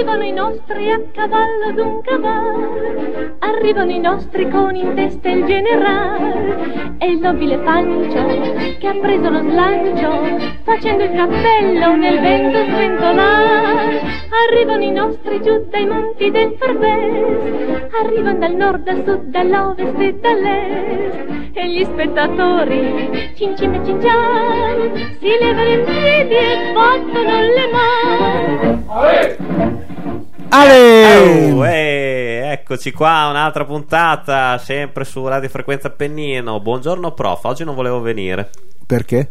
Arrivano i nostri a cavallo d'un cavallo, arrivano i nostri con in testa il generale e il nobile Pancio che ha preso lo slancio facendo il cappello nel vento sventolare. Arrivano i nostri giù dai monti del Farbes, arrivano dal nord, dal sud, dall'ovest e dall'est. E gli spettatori cincin e cincian si levano in piedi e battono le mani. Ale! Oh, eh, eccoci qua, un'altra puntata, sempre su Radio Frequenza Appennino. Buongiorno prof, oggi non volevo venire. Perché?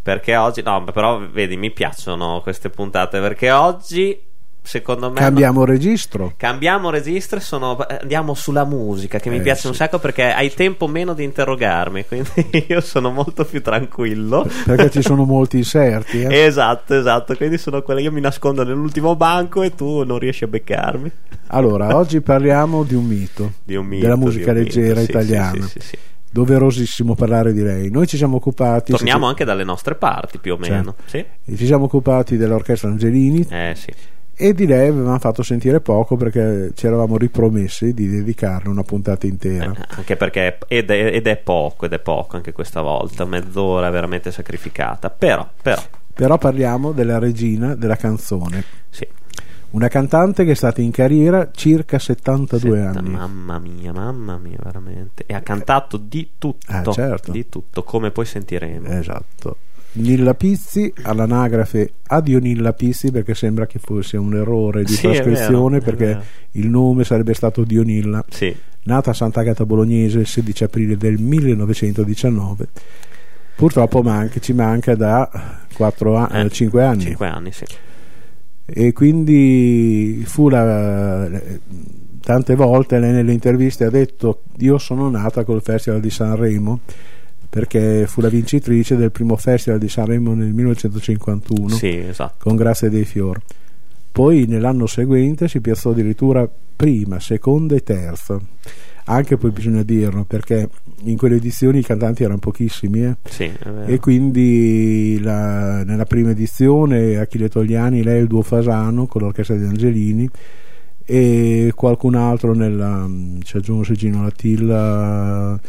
Perché oggi, no, però vedi, mi piacciono queste puntate, perché oggi secondo me Cambiamo registro. cambiamo registro e sono, andiamo sulla musica che mi Eh, piace sì. un sacco perché hai tempo meno di interrogarmi quindi io sono molto più tranquillo Perché ci sono molti inserti. eh. esatto esatto quindi sono quella io mi nascondo nell'ultimo banco e tu non riesci a beccarmi Allora, oggi parliamo di un mito, di un mito della musica mito, leggera sì, italiana. sì, sì. Doverosissimo parlare di lei. Noi ci siamo occupati. torniamo se- anche dalle nostre parti più o meno sì Ci siamo occupati dell'orchestra Angelini eh sì e di lei avevamo fatto sentire poco perché ci eravamo ripromessi di dedicarle una puntata intera. Eh, anche perché ed è, ed è poco ed è poco anche questa volta mezz'ora veramente sacrificata però però Però parliamo della regina della canzone, sì una cantante che è stata in carriera circa 72 Senta, anni. Mamma mia, mamma mia, veramente. E ha cantato di tutto. Ah, certo. Di tutto, come poi sentiremo. Esatto. Nilla Pizzi all'anagrafe Adionilla Pizzi perché sembra che fosse un errore di Sì, trascrizione vero, perché il nome sarebbe stato Dionilla. Sì, Nata a Sant'Agata Bolognese il 16 aprile del 1919. Purtroppo manca- ci manca da 4 Eh, 5 anni. 5 anni, sì. e quindi fu la, tante volte lei nelle interviste ha detto io sono nata col Festival di Sanremo perché fu la vincitrice del primo Festival di Sanremo nel 1951 Sì, esatto. con Grazia dei Fior poi nell'anno seguente si piazzò addirittura prima, seconda e terza anche poi bisogna dirlo perché in quelle edizioni i cantanti erano pochissimi eh. Sì. E quindi la- nella prima edizione Achille Togliani, lei e il duo Fasano con l'orchestra di Angelini e qualcun altro nella, ci aggiungo Gino Latilla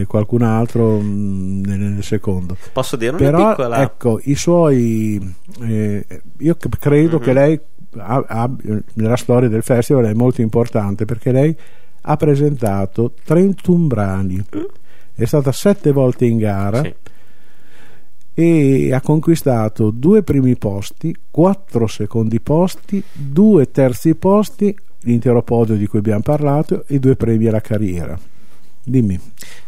e qualcun altro mh, nel, nel secondo. Posso dire una Però piccola... ecco, i suoi eh, io credo Mhm. che lei ha- ha- nella storia del festival è molto importante perché lei ha presentato 31 brani. È stata sette volte in gara Sì. e ha conquistato due primi posti, quattro secondi posti, due terzi posti, l'intero podio di cui abbiamo parlato e due premi alla carriera. Dimmi.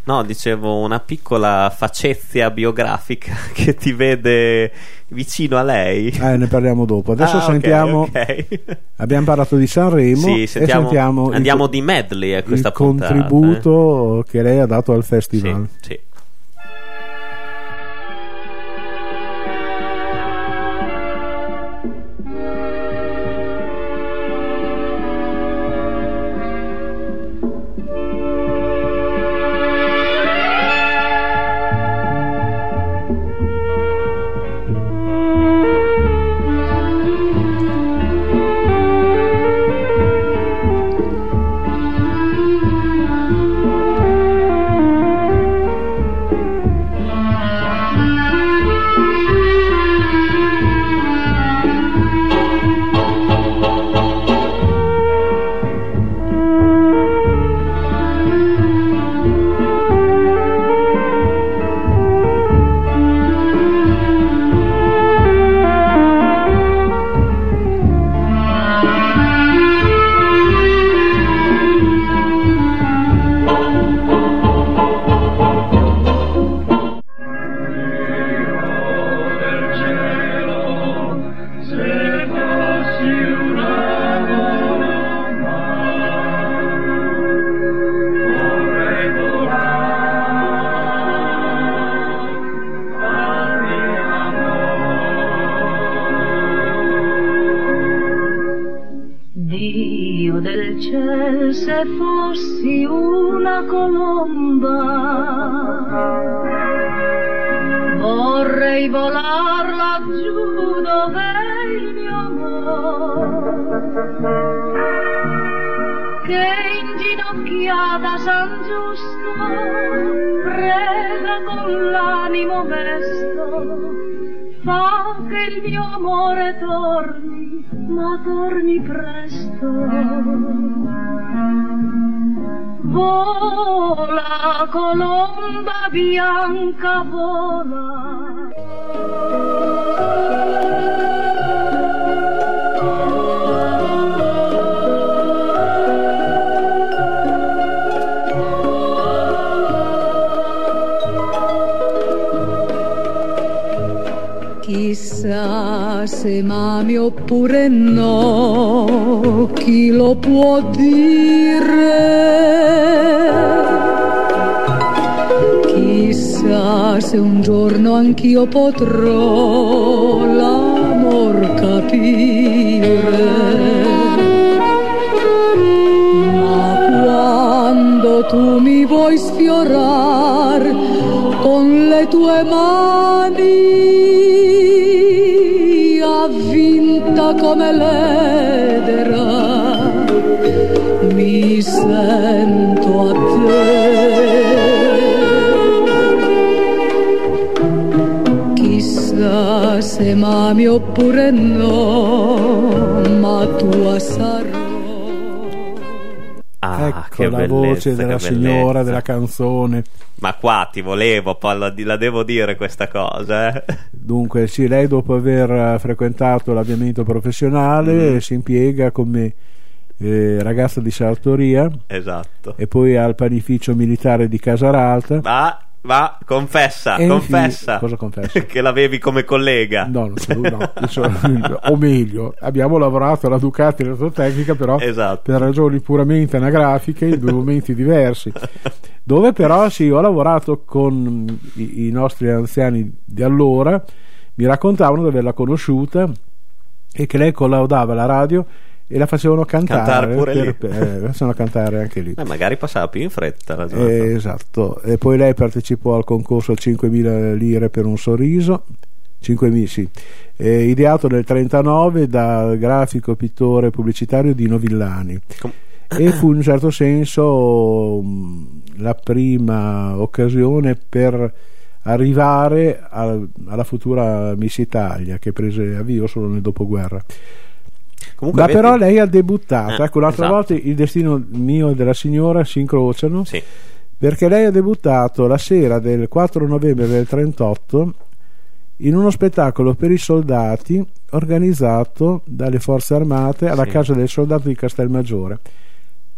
No, dicevo una piccola facezia biografica che ti vede vicino a lei. Eh, ne parliamo dopo. Adesso Ah, sentiamo. ok. Abbiamo parlato di Sanremo Sì, e sentiamo, sentiamo il- andiamo di medley a questa il puntata. contributo che lei ha dato al eh. festival. Sì, sì. Vola colomba bianca vola Chissà se mami oppure no, chi lo può dire? Se un giorno anch'io potrò l'amor capire. Ma quando tu mi vuoi sfiorar con le tue mani, avvinta come l'edera mi sento a te chissà se mami oppure no ma tua sarò Ah, ecco che la bellezza, voce che della bellezza. signora della canzone. Ma qua ti volevo, poi la, la devo dire questa cosa. Eh? Dunque, sì, lei dopo aver eh, frequentato l'avviamento professionale Mm. si impiega come eh, ragazza di sartoria Esatto. e poi al panificio militare di Casaralta. Va, va, confessa, E confessa. infine- cosa confessa? che l'avevi come collega. No, non no, sono- o meglio, abbiamo lavorato alla Ducati Elettrotecnica, però Esatto. per ragioni puramente anagrafiche in due momenti diversi. Dove però sì, ho lavorato con i, i nostri anziani di allora, mi raccontavano di averla conosciuta e che lei collaudava la radio e la facevano cantare, Cantare pure per, eh, facevano cantare anche lì. Eh, magari passava più in fretta la giornata. Eh, esatto, e poi lei partecipò al concorso al 5.000 lire per un sorriso, 5.000, sì, eh, ideato nel 39 dal grafico pittore pubblicitario Dino Villani Com- e fu in un certo senso mh, la prima occasione per arrivare al- alla futura Miss Italia che prese avvio solo nel dopoguerra. Comunque Ma vedi- però lei ha debuttato, Eh, ecco l'altra esatto. volta il destino mio e della signora si incrociano Sì. perché lei ha debuttato la sera del 4 novembre del 38 in uno spettacolo per i soldati organizzato dalle forze armate alla Sì. casa del soldato di Castelmaggiore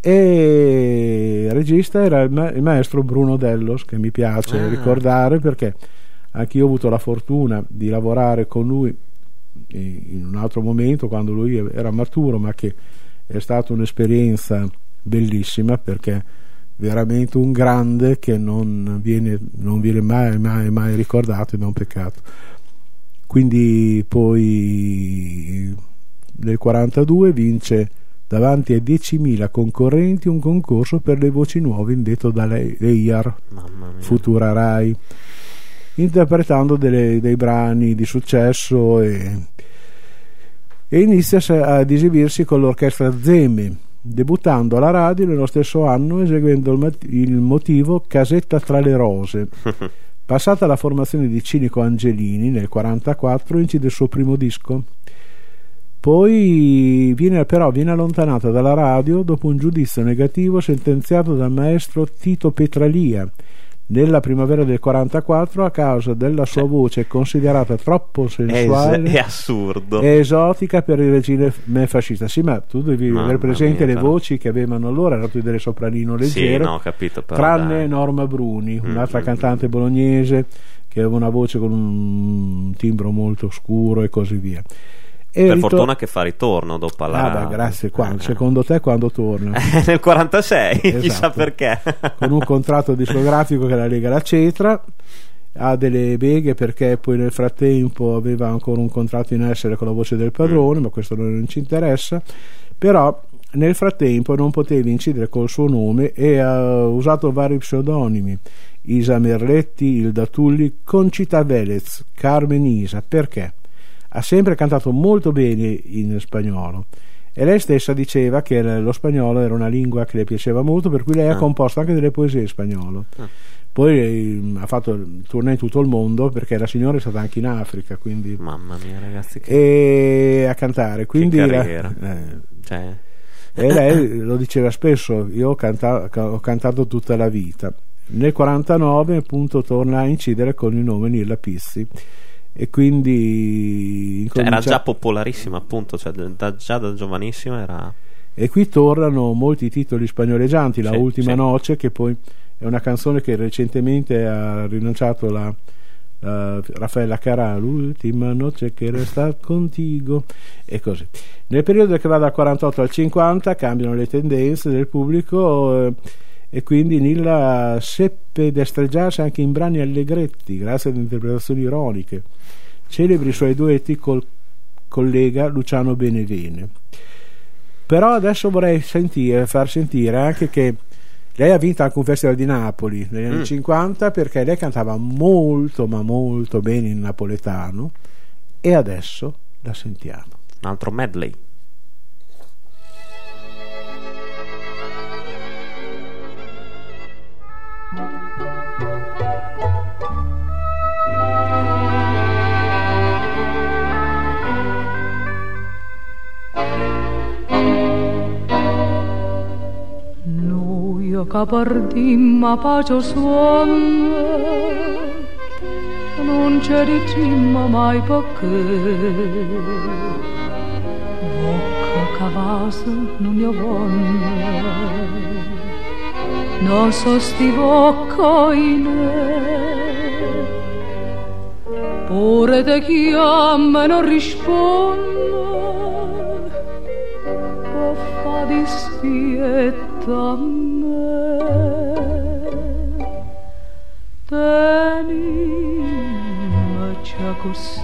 e il regista era il, ma- il maestro Bruno Dellos che mi piace Ah. ricordare perché anch'io ho avuto la fortuna di lavorare con lui in un altro momento quando lui era maturo ma che è stata un'esperienza bellissima perché veramente un grande che non viene, non viene mai, mai, mai ricordato ed è un peccato quindi poi nel 42 vince davanti a 10.000 concorrenti un concorso per le voci nuove indetto Mamma mia. Futura Rai interpretando delle- dei brani di successo e, e inizia ad esibirsi con l'orchestra Zeme debuttando alla radio nello stesso anno eseguendo il, il motivo Casetta tra le rose. Passata la formazione di Cinico Angelini nel 1944 incide il suo primo disco. Poi viene, però viene allontanata dalla radio dopo un giudizio negativo sentenziato dal maestro Tito Petralia nella primavera del 44 a causa della sua voce considerata troppo È, es- sensuale è assurdo. e esotica per il regime fascista. Sì, ma tu devi Mamma avere presente mia, le voci che avevano allora, erano tutte delle sopranino sì, leggere, no, capito. Però, tranne dai. Norma Bruni, un'altra mm, cantante bolognese che aveva una voce con un timbro molto scuro e così via. E Per ritor- fortuna che fa ritorno dopo alla. Ah, beh, grazie. Quando? Eh, Secondo te quando torna? Nel 46, chissà Esatto. perché. con un contratto discografico che la Lega la Cetra ha delle beghe perché poi nel frattempo aveva ancora un contratto in essere con la voce del padrone ma questo non ci interessa però nel frattempo non poteva incidere col suo nome e ha usato vari pseudonimi Isa Merletti, Ilda Tulli, Concita Velez, Carmen Isa perché? Ha sempre cantato molto bene in spagnolo e lei stessa diceva che lo spagnolo era una lingua che le piaceva molto per cui lei ha Ah. composto anche delle poesie in spagnolo Ah. poi eh, ha fatto il tournée in tutto il mondo perché la signora è stata anche in Africa quindi Mamma mia, ragazzi, che, e a cantare quindi la- carriera. eh, cioè, e lei lo diceva spesso io ho, canta- ho cantato tutta la vita nel 49 appunto torna a incidere con il nome Nilla Pissi e quindi cioè, era già popolarissima, appunto, cioè, da- già da giovanissima era... e qui tornano molti titoli spagnoleggianti la Sì, ultima sì. noce che poi è una canzone che recentemente ha rilanciato la la Raffaella Carà l'ultima noce che resta contigo e così nel periodo che va dal 48 al 50 cambiano le tendenze del pubblico eh, e quindi Nilla seppe destreggiarsi anche in brani allegretti grazie ad interpretazioni ironiche celebri i suoi duetti col collega Luciano Benevene però adesso vorrei sentire, far sentire anche che lei ha vinto anche un festival di Napoli negli anni Mm. 50 perché lei cantava molto ma molto bene in napoletano e adesso la sentiamo. un altro medley. Noi che pardimmo pace suon non ci dicimmo mai perché Bocca cavasa non ne vuole non so sti bocca in Pure te chiama non risponde. Può fa dispietta a me. Tenimmoci così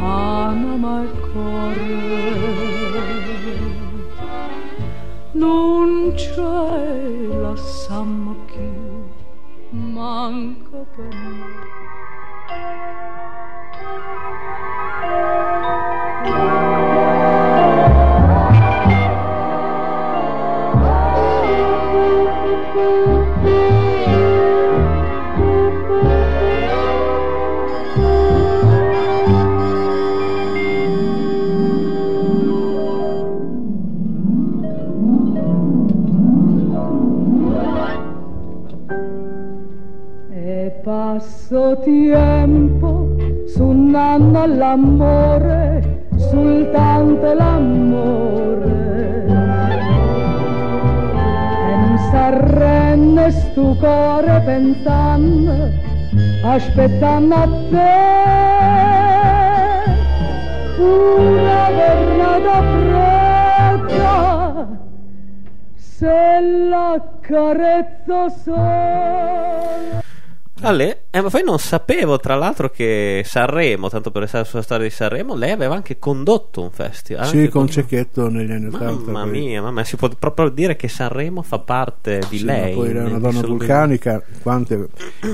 anima il cuore. Non c'è la samma più manca per me s'arrende sto cuore pensando, aspettando a te. Una giornata fredda, se la carezzo solo. Ale, eh, ma poi non sapevo tra l'altro che Sanremo, tanto per restare sulla storia di Sanremo, lei aveva anche condotto un festival. sì, con Cecchetto negli anni 80. Mamma poi. mia, mamma, si può proprio dire che Sanremo fa parte di Sì, lei. poi era una donna vulcanica. Quante...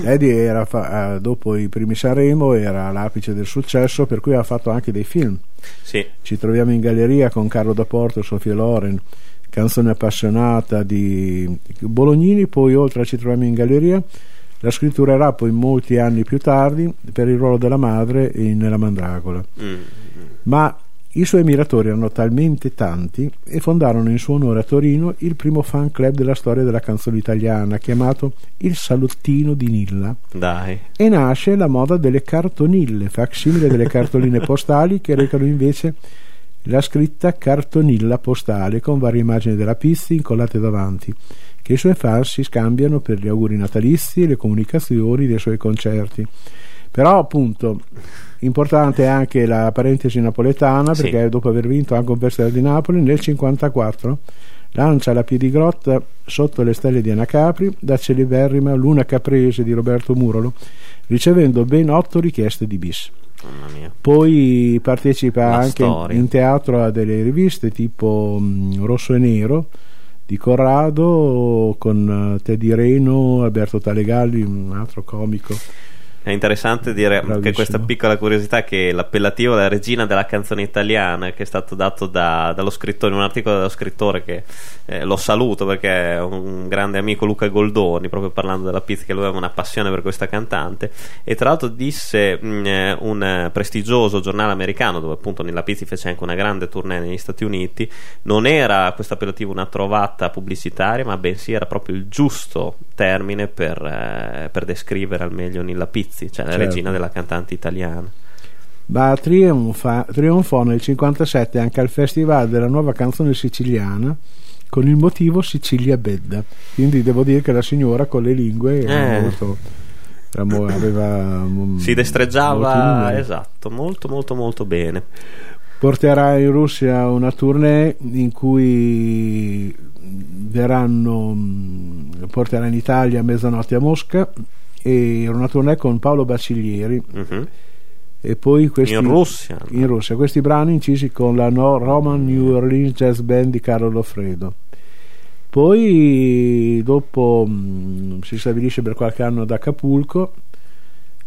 Eddie era fa- eh, dopo i primi Sanremo era all'apice del successo, per cui ha fatto anche dei film. Sì, Ci troviamo in galleria con Carlo D'Aporto e Sofia Loren, canzone appassionata di Bolognini. Poi, oltre a ci troviamo in galleria, la scritturerà poi molti anni più tardi per il ruolo della madre Nella Mandragola. Mm. Ma i suoi ammiratori erano talmente tanti e fondarono in suo onore a Torino il primo fan club della storia della canzone italiana, chiamato Il Salottino di Nilla. dai. E nasce la moda delle cartonille, facsimile delle cartoline postali che recano invece la scritta cartonilla postale con varie immagini della Pizzi incollate davanti, che i suoi fan si scambiano per gli auguri natalizi e le comunicazioni dei suoi concerti. Però appunto importante anche la parentesi napoletana Sì. perché dopo aver vinto anche un festival di Napoli nel 54 lancia la piedigrotta sotto le stelle di Anacapri da celeberrima Luna Caprese di Roberto Murolo ricevendo ben otto richieste di bis poi partecipa La anche in, storia. in teatro a delle riviste tipo mh, Rosso e Nero di Corrado con eh, Teddy Reno, Alberto Talegalli, un altro comico. È interessante dire Bravissimo. che questa piccola curiosità che l'appellativo della regina della canzone italiana che è stato dato da- dallo scrittore in un articolo dello scrittore che eh, lo saluto perché è un grande amico Luca Goldoni proprio parlando della pizza che lui aveva una passione per questa cantante e tra l'altro disse mh, eh, un prestigioso giornale americano dove appunto Nilla Pizzi fece anche una grande tournée negli Stati Uniti non era questo appellativo una trovata pubblicitaria ma bensì era proprio il giusto termine per, eh, per descrivere al meglio Nilla Pizzi cioè la Certo. regina della cantante italiana Ma trionfa- trionfò nel 57 anche al Festival della nuova canzone siciliana con il motivo Sicilia Bedda. Quindi devo dire che la signora con le lingue Eh. molto, aveva si destreggiava numeri. esatto molto molto molto bene Porterà in Russia una tournée in cui verranno mm, porterà in Italia a mezzanotte a Mosca e una tournée con Paolo Baciglieri Mhm. e poi questi in Russia in Russia. Questi brani incisi con la No- Roman New Orleans Jazz Band di Carlo Loffredo. Poi dopo mh, si stabilisce per qualche anno ad Acapulco.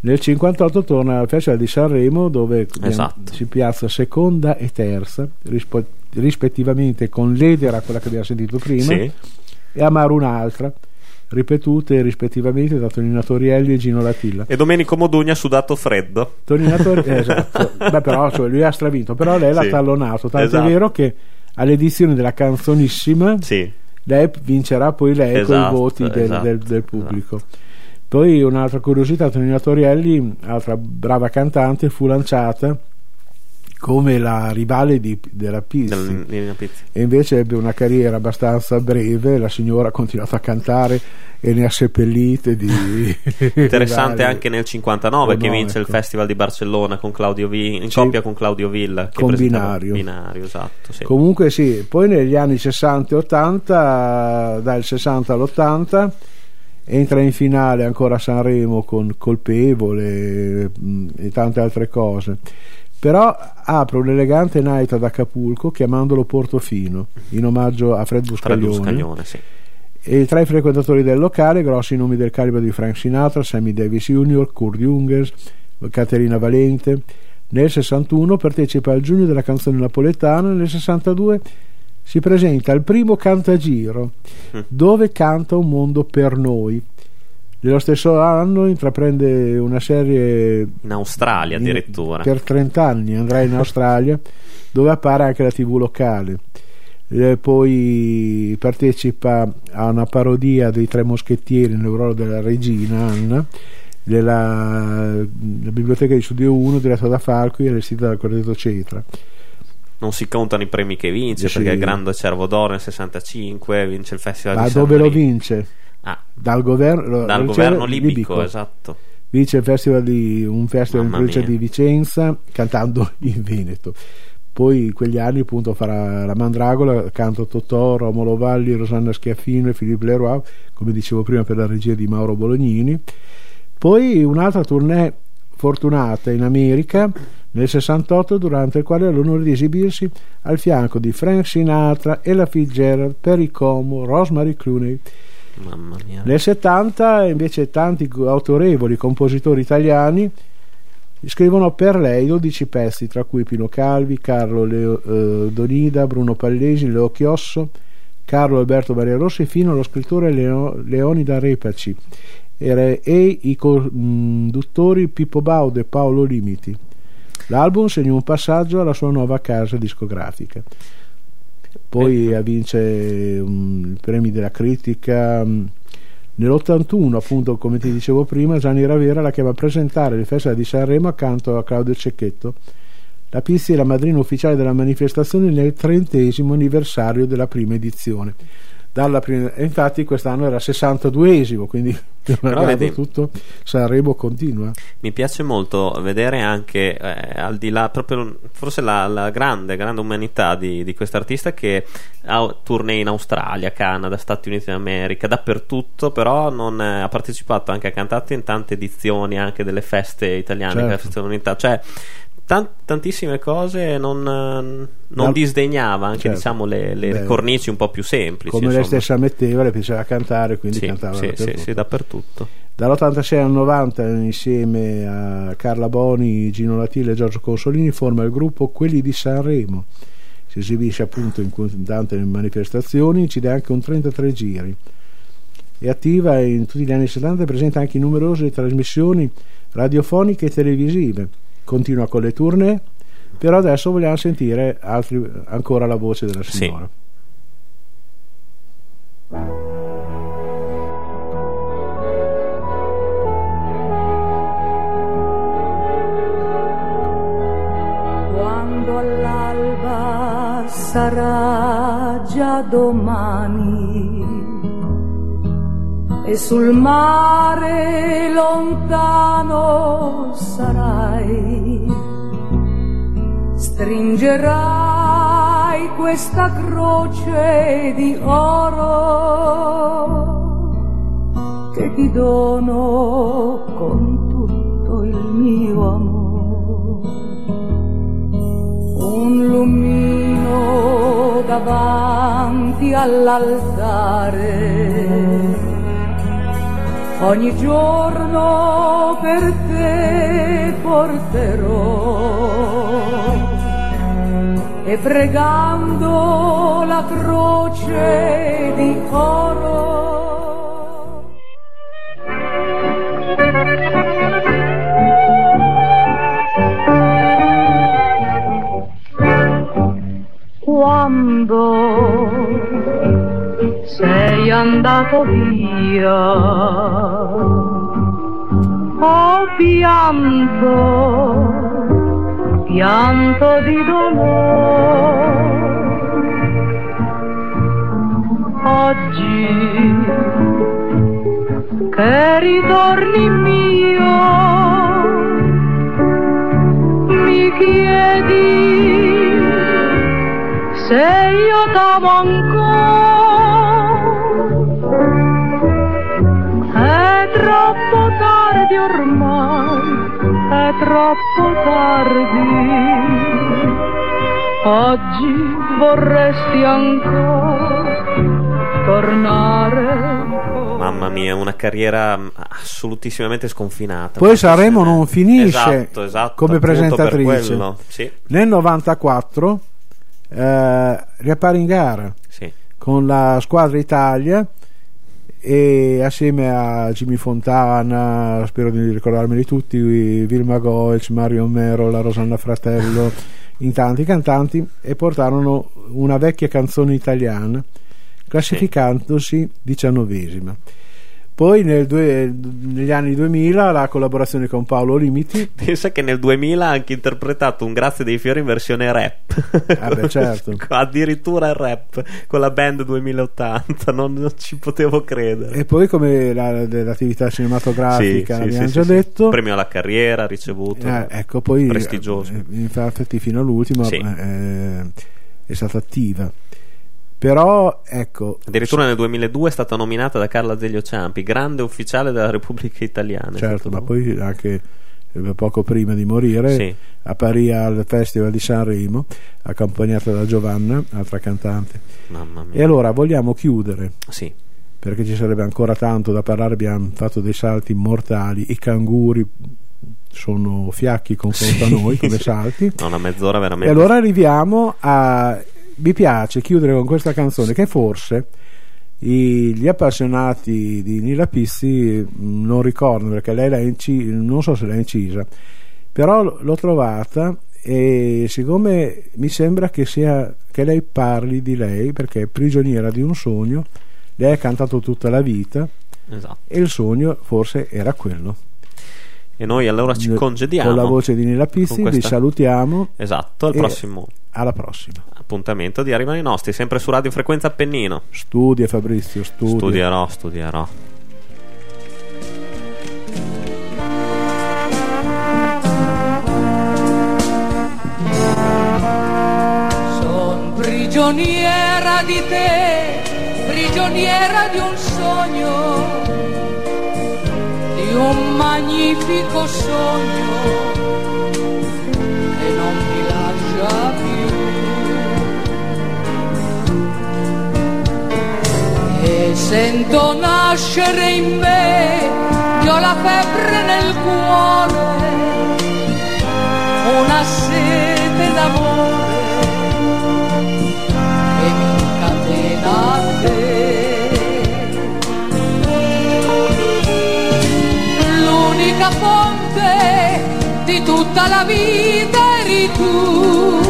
Nel 58 torna al Festival di Sanremo dove Esatto. si piazza seconda e terza rispo- rispettivamente con l'Edera, quella che abbiamo sentito prima, sì. e Amaro un'altra, ripetute rispettivamente da Tonino Torielli e Gino Latilla. e Domenico Modugna ha sudato freddo Tonino Tor- esatto. Beh, però cioè, lui ha stravinto, però lei l'ha Sì. tallonato. Tanto Esatto. è vero che all'edizione della canzonissima sì lei vincerà poi lei con i Esatto, voti del, esatto, del- del pubblico. Poi un'altra curiosità, Tonino Torielli, altra brava cantante, fu lanciata come la rivale di- della Pizzi del- Nina Pizzi. e invece ebbe una carriera abbastanza breve, la signora ha continuato a cantare e ne ha seppellite di Interessante anche nel 59 Oh, che no, vince il ecco. Festival di Barcellona con Claudio Vi- in Sì. coppia con Claudio Villa che Con Binario. binario esatto sì. Comunque sì, poi negli anni 60 e 80, dal 60 all'80, entra in finale ancora a Sanremo con Colpevole mh, e tante altre cose. Però apre un elegante night ad Acapulco chiamandolo Portofino in omaggio a Fred Fred Buscaglione. Buscaglione sì. E tra i frequentatori del locale, grossi nomi del calibro di Frank Sinatra, Sammy Davis Jr., Kurt Jungers, Caterina Valente. Nel 61 partecipa al giugno della canzone napoletana, nel 62 si presenta al primo Cantagiro, Mm. dove canta Un mondo per noi. Nello stesso anno intraprende una serie in Australia addirittura. per 30 anni andrà in Australia dove appare anche la tv locale. Eh, poi partecipa a una parodia dei tre moschettieri nel ruolo della regina Anna della, della biblioteca di studio 1 diretta da Falco e allestita dal quartetto Cetra non si contano i premi che vince Sì. perché il Grande Cervo d'Oro nel 65 vince il Festival ma dove lo vince? Ah, dal governo, dal governo c'era- libico, esatto vince il festival di, un festival in Mamma provincia mia. di Vicenza cantando in Veneto poi in quegli anni appunto farà la Mandragola canto Totò, Romolo Valli, Rosanna Schiaffino e Philippe Leroy come dicevo prima per la regia di Mauro Bolognini poi un'altra tournée fortunata in America nel 68 durante il quale ha l'onore di esibirsi al fianco di Frank Sinatra, Ella Fitzgerald, Perry Como, Rosemary Clooney. Mamma mia. Nel 70 invece tanti autorevoli compositori italiani scrivono per lei 12 pezzi, tra cui Pino Calvi, Carlo Leo, eh, Donida, Bruno Pallesi, Leo Chiosso, Carlo Alberto Maria Rossi fino allo scrittore Leo- Leonida Repaci e, e i conduttori Pippo Baudo e Paolo Limiti. L'album segna un passaggio alla sua nuova casa discografica. Poi vince um, i premi della critica. um, Nell'81, appunto, come ti dicevo prima, Gianni Ravera la chiama a presentare il Festival di Sanremo accanto a Claudio Cecchetto. La Pizzi è la madrina ufficiale della manifestazione nel trentesimo anniversario della prima edizione. Dalla prima- infatti quest'anno era 62esimo, quindi vedi- tutto Sanremo continua. Mi piace molto vedere anche eh, al di là, proprio forse la, la grande, grande umanità di, di quest'artista che ha tournée in Australia, Canada, Stati Uniti d'America, dappertutto, però non, ha partecipato anche a cantate in tante edizioni anche delle feste italiane, Certo. della festa dell'unità, cioè tan- tantissime cose non, non Dal- disdegnava anche Certo. diciamo le, le cornici un po' più semplici. Come lei insomma. stessa ammetteva, le piaceva cantare, quindi Sì, cantava sì, sì, dappertutto. sì, dappertutto. Dall'86 al 90 insieme a Carla Boni, Gino Latile e Giorgio Consolini forma il gruppo Quelli di Sanremo. Si esibisce appunto in tante manifestazioni, incide anche un 33 giri. È attiva in tutti gli anni 70 e presenta anche numerose trasmissioni radiofoniche e televisive. Continua con le tournée, però adesso vogliamo sentire altri, ancora la voce della signora. Sì. Quando all'alba sarà già domani e sul mare lontano sarai, stringerai questa croce di oro che ti dono con tutto il mio amore un lumino davanti all'altare. Ogni giorno per te porterò e pregando la croce di oro. Sei andato via. Ho pianto, pianto di dolore. Oggi che ritorni mio, mi chiedi se io t'amo ancora troppo tardi oggi vorresti ancora tornare Mamma mia, una carriera mm, assolutissimamente sconfinata. Poi Sanremo non finisce Esatto, esatto, come presentatrice. Sì, Nel 94 eh, riappare in gara sì. con la squadra Italia e assieme a Jimmy Fontana, spero di ricordarmeli tutti, Vilma Goetz, Mario Mero, la Rosanna Fratello, in tanti cantanti e portarono una vecchia canzone italiana classificandosi diciannovesima. Poi due- negli anni 2000 la collaborazione con Paolo Limiti, Pensa che nel 2000 ha anche interpretato un Grazie dei Fiori in versione rap. Ah, beh, certo. Addirittura il rap con la band 2080, non, non ci potevo credere. e poi come la- dell'attività cinematografica Sì, abbiamo sì, già sì, detto. Premio alla carriera ricevuto. Eh, ecco, poi Prestigioso. eh, infatti fino all'ultimo eh, è stata attiva. Però ecco, Addirittura nel 2002 è stata nominata da Carla Zeglio Ciampi, grande ufficiale della Repubblica Italiana. certo, ma poi anche eh, poco prima di morire Sì. apparì al Festival di Sanremo accompagnata da Giovanna, altra cantante. Mamma mia. E allora vogliamo chiudere Sì. perché ci sarebbe ancora tanto da parlare, abbiamo fatto dei salti mortali, i canguri sono fiacchi confronto a Sì, noi come salti. No, una mezz'ora E veramente. allora arriviamo a. Mi piace chiudere con questa canzone che forse i- gli appassionati di Nila Pizzi mh, non ricordano perché lei l'ha incisa, non so se l'ha incisa, però l'ho trovata e siccome mi sembra che, sia, che lei parli di lei perché è prigioniera di un sogno, lei ha cantato tutta la vita Esatto. e il sogno forse era quello. E noi allora ci congediamo. Con la voce di Nila Pizzi vi questa- salutiamo, Esatto, al prossimo alla prossima. appuntamento di Arrivano i nostri, sempre su Radio Frequenza Appennino. Studia Fabrizio, studia. Studierò, studierò. Son prigioniera di te, prigioniera di un sogno, magnifico sogno che non mi lascia più. E sento nascere in me ho la febbre nel cuore, una sete d'amore di tutta la vita eri tu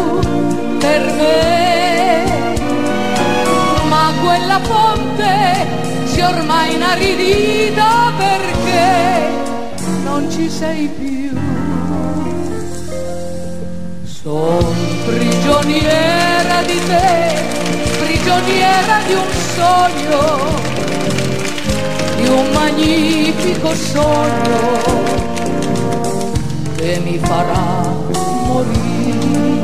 per me, ma quella fonte si è ormai inaridita perché non ci sei più. Sono prigioniera di te, prigioniera di un sogno, di un magnifico sogno che mi farà morire.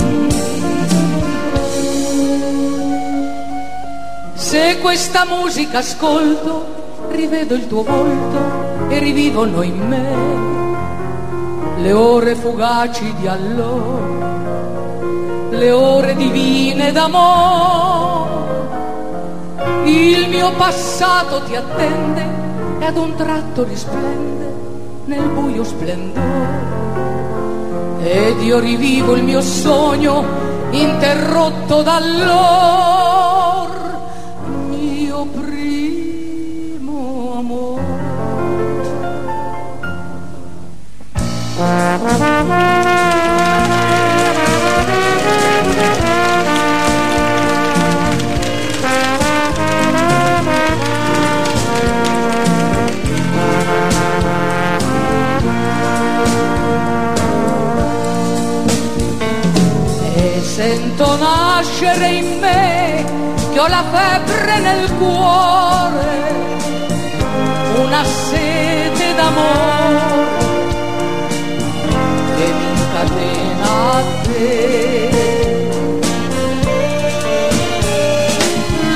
Se questa musica ascolto, rivedo il tuo volto e rivivono in me le ore fugaci di allora, le ore divine d'amore. Il mio passato ti attende e ad un tratto risplende nel buio splendore. Ed io rivivo il mio sogno interrotto dall'or mio primo amore. Febbre nel cuore, una sete d'amore che mi incatena a te.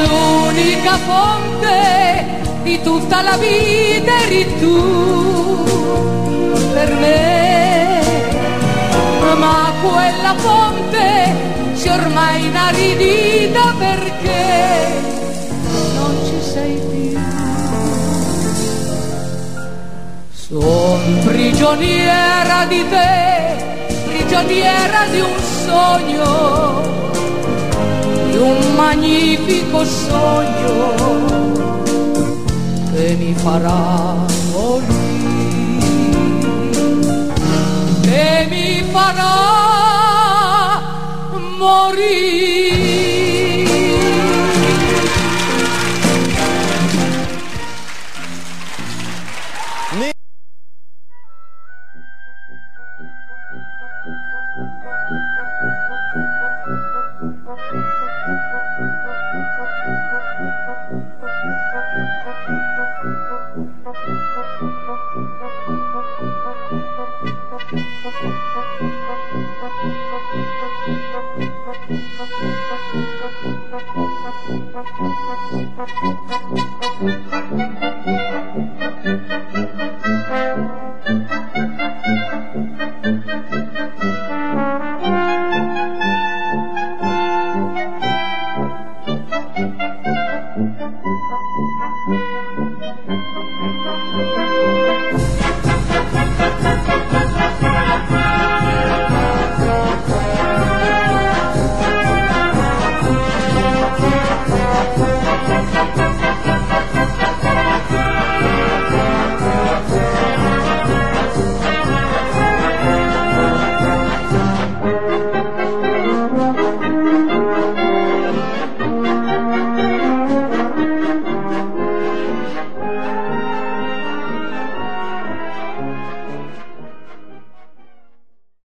L'unica fonte di tutta la vita eri tu per me, ma quella fonte si ormai inaridita perché prigioniera di te, prigioniera di un sogno, di un magnifico sogno che mi farà morire, che mi farà morire. Thank you.